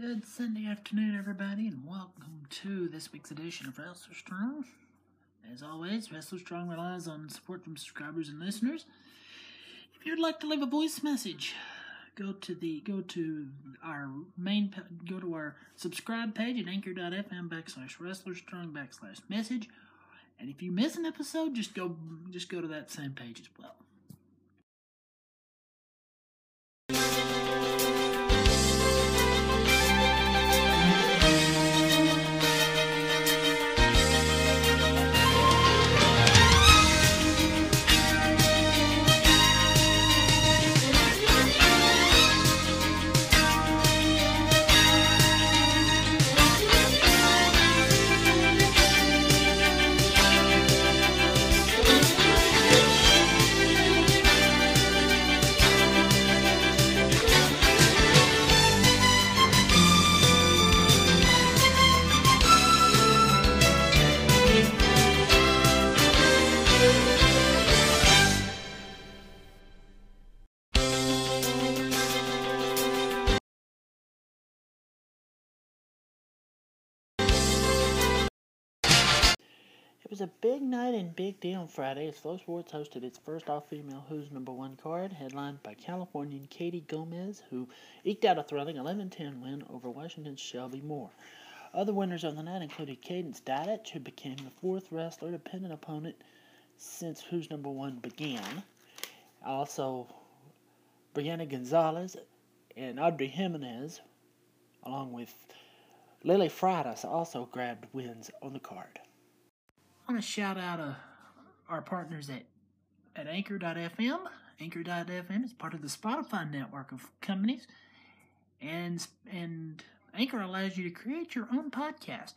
Good Sunday afternoon, everybody, and welcome to this week's edition of Wrestler Strong. As always, Wrestler Strong relies on support from subscribers and listeners. If you'd like to leave a voice message, go to the go to our main go to our subscribe page at anchor.fm backslash wrestler strong backslash message. And if you miss an episode, just go just go to that same page as well. Was a big night and big day on Friday as FloSports hosted its first all-female Who's Number One card, headlined by Californian Katie Gomez, who eked out a thrilling 11-10 win over Washington's Shelby Moore. Other winners of the night included Cadence Diduch, who became the fourth wrestler to pin an opponent since Who's Number One began. Also, Brianna Gonzalez and Audrey Jimenez, along with Lily Freitas, also grabbed wins on the card. I want to shout out uh, our partners at, at Anchor.fm. Anchor.fm is part of the Spotify network of companies, and and Anchor allows you to create your own podcast,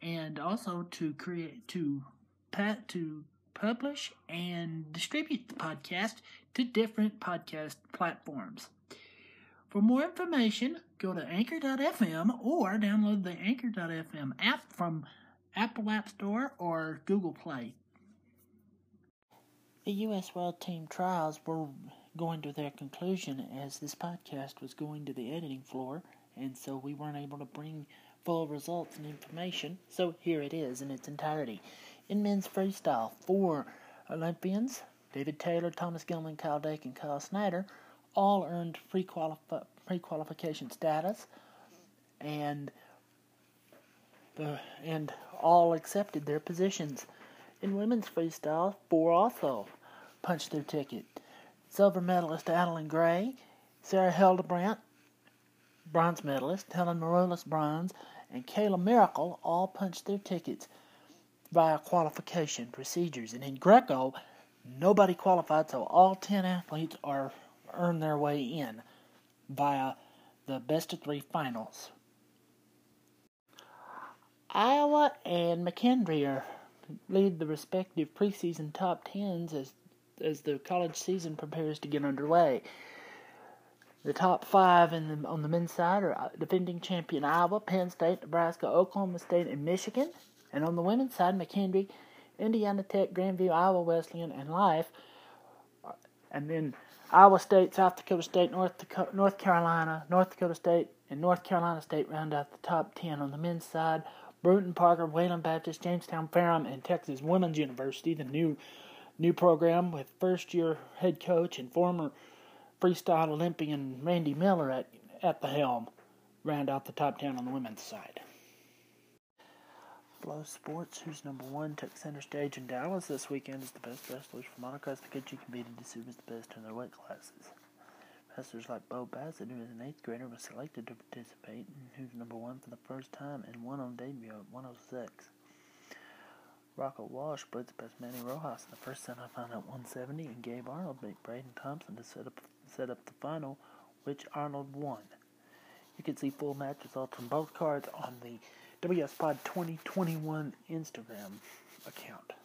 and also to create to pat to publish and distribute the podcast to different podcast platforms. For more information, go to Anchor.fm or download the Anchor.fm app from Apple App Store, or Google Play. The U.S. World Team trials were going to their conclusion as this podcast was going to the editing floor, and so we weren't able to bring full results and information. So here it is in its entirety. In men's freestyle, four Olympians David Taylor, Thomas Gilman, Kyle Dake, and Kyle Snyder all earned pre qualification status, and the, and all accepted their positions. In women's freestyle, four also punched their ticket. Silver medalist Adeline Gray, Sarah Hildebrandt, bronze medalist Helen Maroulis, bronze, and Kayla Miracle all punched their tickets via qualification procedures. And in Greco, nobody qualified, so all 10 athletes are earn their way in via the best of three finals. Iowa and McKendree lead the respective preseason top tens as as the college season prepares to get underway. The top five in the, on the men's side are uh, defending champion Iowa, Penn State, Nebraska, Oklahoma State, and Michigan. And on the women's side, McKendree, Indiana Tech, Grandview, Iowa Wesleyan, and Life. And then Iowa State, South Dakota State, North Dakota, North Carolina, North Dakota State, and North Carolina State round out the top ten on the men's side. Brewton Parker, Wayland Baptist, Jamestown Ferrum, and Texas Women's University, the new new program with first year head coach and former freestyle Olympian Randi Miller at, at the helm, round out the top 10 on the women's side. FloSports, who's number one, took center stage in Dallas this weekend as the best wrestlers from all across the country competed to see who was the best in their weight classes. Wrestlers like Bo Bassett, who is an eighth grader, was selected to participate and who's number one for the first time and won on debut at 106. Rocco Welsh splits past Manny Rojas in the first semifinal at 170, and Gabe Arnold beat Braden Thompson to set up set up the final, which Arnold won. You can see full match results from both cards on the WS Pod 2021 Instagram account.